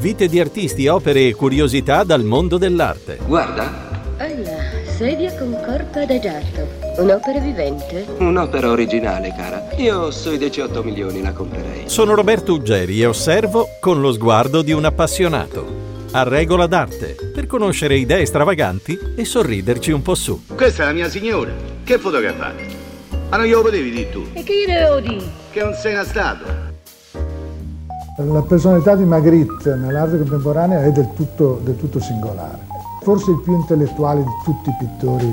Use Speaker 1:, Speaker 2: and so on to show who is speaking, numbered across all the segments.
Speaker 1: Vite di artisti, opere e curiosità dal mondo dell'arte.
Speaker 2: Guarda,
Speaker 3: Alla, sedia con corpo adagiato. Un'opera vivente?
Speaker 2: un'opera originale, cara. Io sui 18 milioni la comprerei.
Speaker 1: Sono Roberto Uggeri e osservo con lo sguardo di un appassionato. A regola d'arte, per conoscere idee stravaganti e sorriderci un po' su.
Speaker 4: Questa è la mia signora. Che fotografate? Ma non glielo potevi dire tu,
Speaker 3: E che gli devo dire?
Speaker 4: che non sei una statua.
Speaker 5: La personalità di Magritte nell'arte contemporanea è del tutto, del tutto singolare. Forse il più intellettuale di tutti i pittori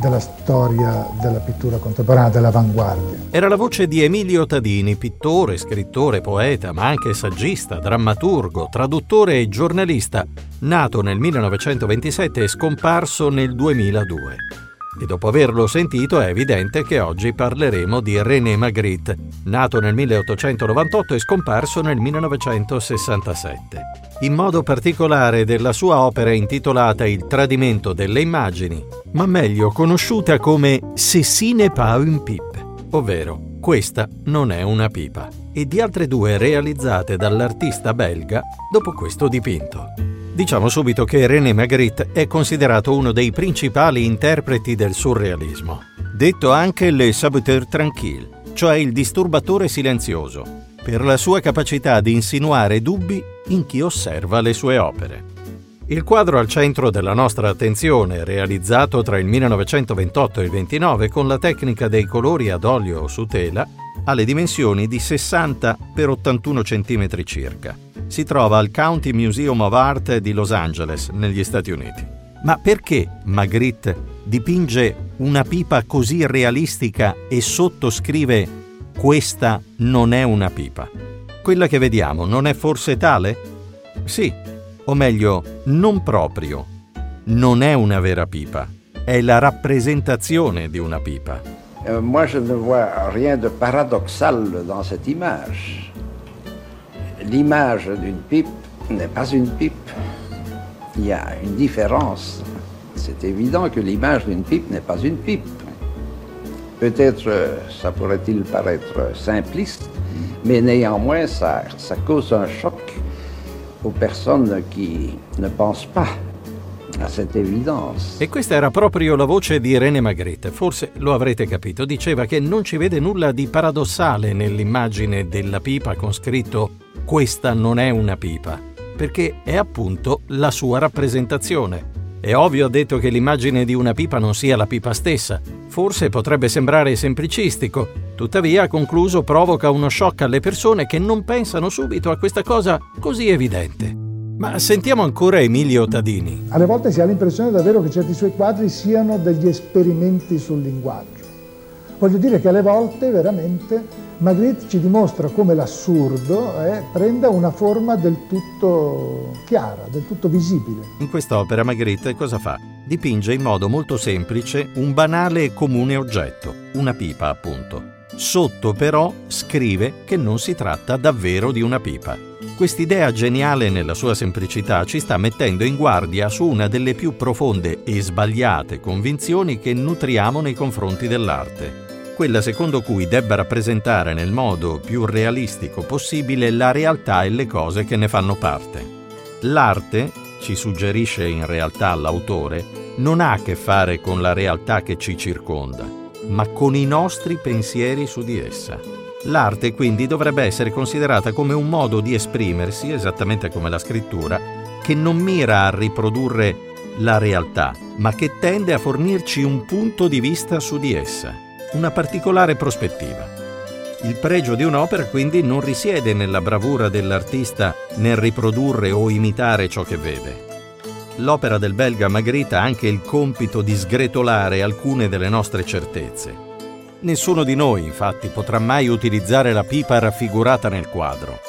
Speaker 5: della storia della pittura contemporanea, dell'avanguardia.
Speaker 1: Era la voce di Emilio Tadini, pittore, scrittore, poeta, ma anche saggista, drammaturgo, traduttore e giornalista, nato nel 1927 e scomparso nel 2002. E dopo averlo sentito è evidente che oggi parleremo di René Magritte, nato nel 1898 e scomparso nel 1967. In modo particolare della sua opera intitolata Il tradimento delle immagini, ma meglio conosciuta come n'est pas une pipe, ovvero Questa non è una pipa, e di altre due realizzate dall'artista belga dopo questo dipinto. Diciamo subito che René Magritte è considerato uno dei principali interpreti del surrealismo, detto anche le saboteur tranquille, cioè il disturbatore silenzioso, per la sua capacità di insinuare dubbi in chi osserva le sue opere. Il quadro al centro della nostra attenzione, realizzato tra il 1928 e il 29 con la tecnica dei colori ad olio su tela, ha le dimensioni di 60 x 81 cm circa. Si trova al County Museum of Art di Los Angeles, negli Stati Uniti. Ma perché Magritte dipinge una pipa così realistica e sottoscrive questa non è una pipa? Quella che vediamo non è forse tale? Sì, o meglio, non proprio. Non è una vera pipa, è la rappresentazione di una pipa.
Speaker 6: Euh, moi, je ne vois rien de paradoxal dans cette image. L'image d'une pipe n'est pas une pipe. Il y a une différence. C'est évident que l'image d'une pipe n'est pas une pipe. Peut-être euh, ça pourrait-il paraître simpliste, mais néanmoins ça, ça cause un choc aux personnes qui ne pensent pas à cette évidence.
Speaker 1: E questa era proprio la voce di René Magritte, forse lo avrete capito, diceva che non ci vede nulla di paradossale nell'immagine della pipa con scritto questa non è una pipa, perché è appunto la sua rappresentazione. È ovvio ha detto che l'immagine di una pipa non sia la pipa stessa, forse potrebbe sembrare semplicistico, tuttavia ha concluso provoca uno shock alle persone che non pensano subito a questa cosa così evidente. Ma sentiamo ancora Emilio Tadini.
Speaker 5: Alle volte si ha l'impressione davvero che certi suoi quadri siano degli esperimenti sul linguaggio. Voglio dire che alle volte veramente Magritte ci dimostra come l'assurdo eh, prenda una forma del tutto chiara, del tutto visibile.
Speaker 1: In quest'opera Magritte cosa fa? Dipinge in modo molto semplice un banale e comune oggetto, una pipa appunto. Sotto però scrive che non si tratta davvero di una pipa. Quest'idea geniale nella sua semplicità ci sta mettendo in guardia su una delle più profonde e sbagliate convinzioni che nutriamo nei confronti dell'arte quella secondo cui debba rappresentare nel modo più realistico possibile la realtà e le cose che ne fanno parte. L'arte, ci suggerisce in realtà l'autore, non ha a che fare con la realtà che ci circonda, ma con i nostri pensieri su di essa. L'arte quindi dovrebbe essere considerata come un modo di esprimersi, esattamente come la scrittura, che non mira a riprodurre la realtà, ma che tende a fornirci un punto di vista su di essa una particolare prospettiva. Il pregio di un'opera quindi non risiede nella bravura dell'artista nel riprodurre o imitare ciò che vede. L'opera del belga Magritte ha anche il compito di sgretolare alcune delle nostre certezze. Nessuno di noi, infatti, potrà mai utilizzare la pipa raffigurata nel quadro.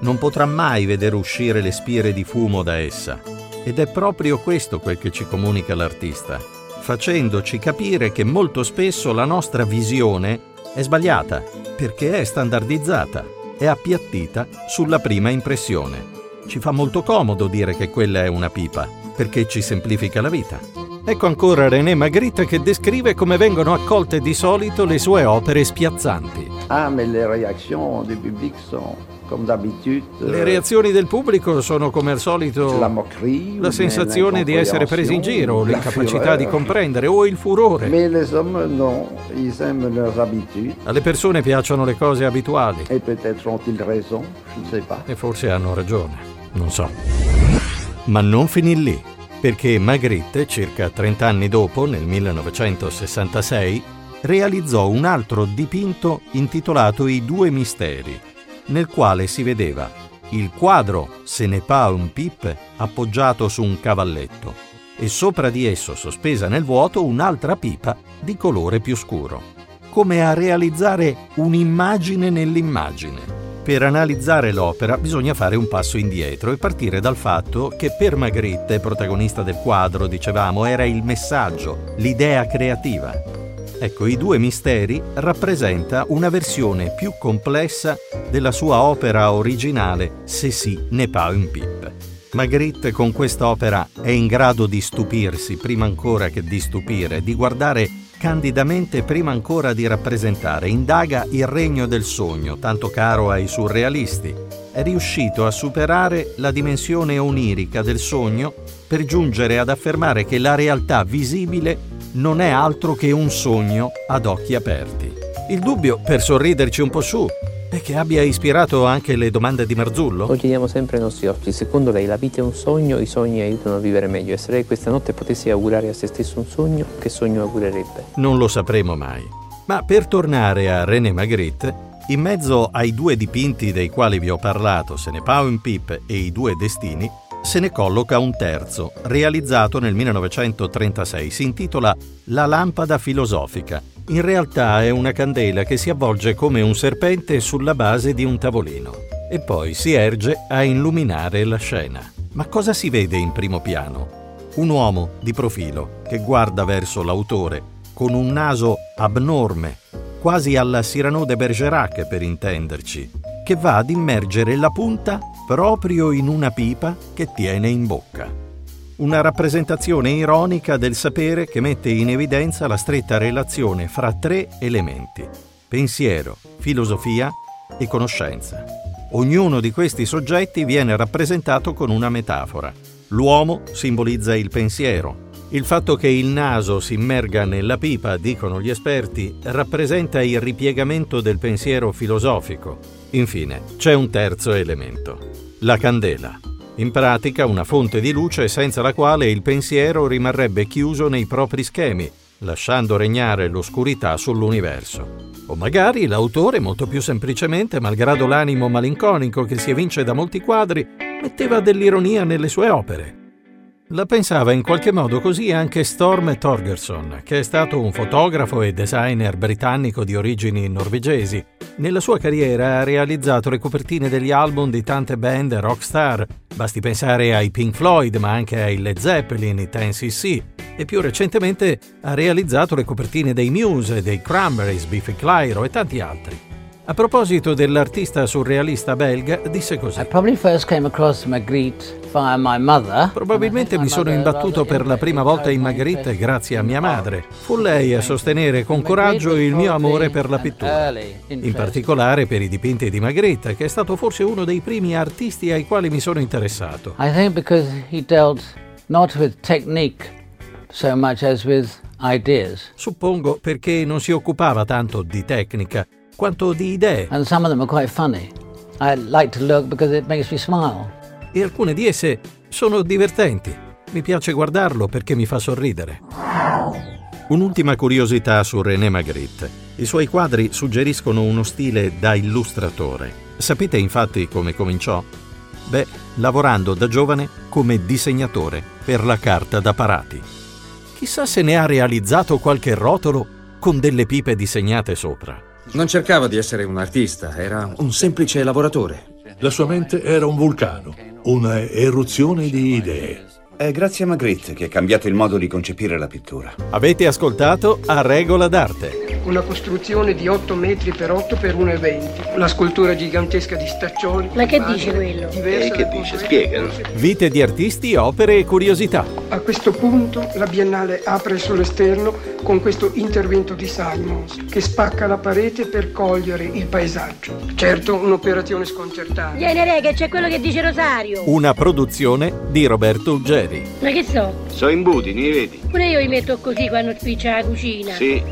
Speaker 1: Non potrà mai vedere uscire le spire di fumo da essa. Ed è proprio questo quel che ci comunica l'artista facendoci capire che molto spesso la nostra visione è sbagliata perché è standardizzata, è appiattita sulla prima impressione. Ci fa molto comodo dire che quella è una pipa, perché ci semplifica la vita. Ecco ancora René Magritte che descrive come vengono accolte di solito le sue opere spiazzanti.
Speaker 6: Ah, mais les réactions du public sont comme d'habitude.
Speaker 1: Le reazioni del pubblico sono come al solito
Speaker 6: la moquerie,
Speaker 1: la sensazione di essere presi in giro, l'incapacità di comprendere o il furore.
Speaker 6: Habitudes.
Speaker 1: Alle persone piacciono le cose abituali
Speaker 6: ont-ils raison, je ne sais pas.
Speaker 1: e forse hanno ragione, non so. Ma non finì lì, perché Magritte, circa 30 anni dopo, nel 1966, realizzò un altro dipinto intitolato I due misteri, nel quale si vedeva il quadro Ce n'est pas un pipe appoggiato su un cavalletto e sopra di esso sospesa nel vuoto un'altra pipa di colore più scuro, come a realizzare un'immagine nell'immagine. Per analizzare l'opera bisogna fare un passo indietro e partire dal fatto che per Magritte, protagonista del quadro, dicevamo, era il messaggio, l'idea creativa. Ecco, i due misteri rappresenta una versione più complessa della sua opera originale Ceci n'est pas un pipe. Magritte con quest'opera è in grado di stupirsi prima ancora che di stupire, di guardare candidamente prima ancora di rappresentare, indaga il regno del sogno, tanto caro ai surrealisti. È riuscito a superare la dimensione onirica del sogno per giungere ad affermare che la realtà visibile non è altro che un sogno ad occhi aperti. Il dubbio, per sorriderci un po' su, è che abbia ispirato anche le domande di Marzullo?
Speaker 7: Lo chiediamo sempre ai nostri ospiti. Secondo lei la vita è un sogno, i sogni aiutano a vivere meglio. E se lei questa notte potesse augurare a se stesso un sogno, che sogno augurerebbe?
Speaker 1: Non lo sapremo mai. Ma per tornare a René Magritte, in mezzo ai due dipinti dei quali vi ho parlato, Se ne pas un pip e I due destini, se ne colloca un terzo, realizzato nel 1936. Si intitola La lampada filosofica. In realtà è una candela che si avvolge come un serpente sulla base di un tavolino e poi si erge a illuminare la scena. Ma cosa si vede in primo piano? Un uomo di profilo che guarda verso l'autore con un naso abnorme, quasi alla Cyrano de Bergerac per intenderci, che va ad immergere la punta proprio in una pipa che tiene in bocca. Una rappresentazione ironica del sapere che mette in evidenza la stretta relazione fra tre elementi: pensiero, filosofia e conoscenza. Ognuno di questi soggetti viene rappresentato con una metafora. L'uomo simbolizza il pensiero. Il fatto che il naso si immerga nella pipa, dicono gli esperti, rappresenta il ripiegamento del pensiero filosofico. Infine, c'è un terzo elemento, la candela. In pratica una fonte di luce senza la quale il pensiero rimarrebbe chiuso nei propri schemi, lasciando regnare l'oscurità sull'universo. O magari l'autore, molto più semplicemente, malgrado l'animo malinconico che si evince da molti quadri, metteva dell'ironia nelle sue opere. La pensava in qualche modo così anche Storm Torgerson, che è stato un fotografo e designer britannico di origini norvegesi. Nella sua carriera ha realizzato le copertine degli album di tante band rockstar, basti pensare ai Pink Floyd, ma anche ai Led Zeppelin, i 10cc, e più recentemente ha realizzato le copertine dei Muse, dei Cranberries, Biffy Clyro e tanti altri. A proposito dell'artista surrealista belga, disse così. Probabilmente mi sono imbattuto per la prima volta in Magritte grazie a mia madre. Fu lei a sostenere con coraggio il mio amore per la pittura, in particolare per i dipinti di Magritte, che è stato forse uno dei primi artisti ai quali mi sono interessato.
Speaker 8: I think because he dealt not with technique so much as with ideas.
Speaker 1: Suppongo perché non si occupava tanto di tecnica quanto di idee.
Speaker 8: And some of them are quite funny. I like to look because it makes me smile.
Speaker 1: E alcune di esse sono divertenti. Mi piace guardarlo perché mi fa sorridere. Un'ultima curiosità su René Magritte. I suoi quadri suggeriscono uno stile da illustratore. Sapete infatti come cominciò? Beh, lavorando da giovane come disegnatore per la carta da parati. Chissà se ne ha realizzato qualche rotolo con delle pipe disegnate sopra.
Speaker 9: Non cercava di essere un artista, era un semplice lavoratore.
Speaker 10: La sua mente era un vulcano, una eruzione di idee.
Speaker 11: È grazie a Magritte che ha cambiato il modo di concepire la pittura.
Speaker 1: Avete ascoltato A Regola d'Arte.
Speaker 11: Una costruzione di 8 metri per 8 per 1,20. La scultura gigantesca di Staccioni.
Speaker 3: Ma che dice quello?
Speaker 4: E che dice? Spiegano.
Speaker 1: Vite di artisti, opere e curiosità.
Speaker 11: A questo punto la Biennale apre sull'esterno con questo intervento di Simons che spacca la parete per cogliere il paesaggio. Certo, un'operazione sconcertante.
Speaker 3: Vieni re, che c'è quello che dice Rosario.
Speaker 1: Una produzione di Roberto Uggeri.
Speaker 3: Ma che so?
Speaker 4: So imbuti, ne vedi?
Speaker 3: Pure io li metto così quando spiccia la cucina.
Speaker 4: Sì,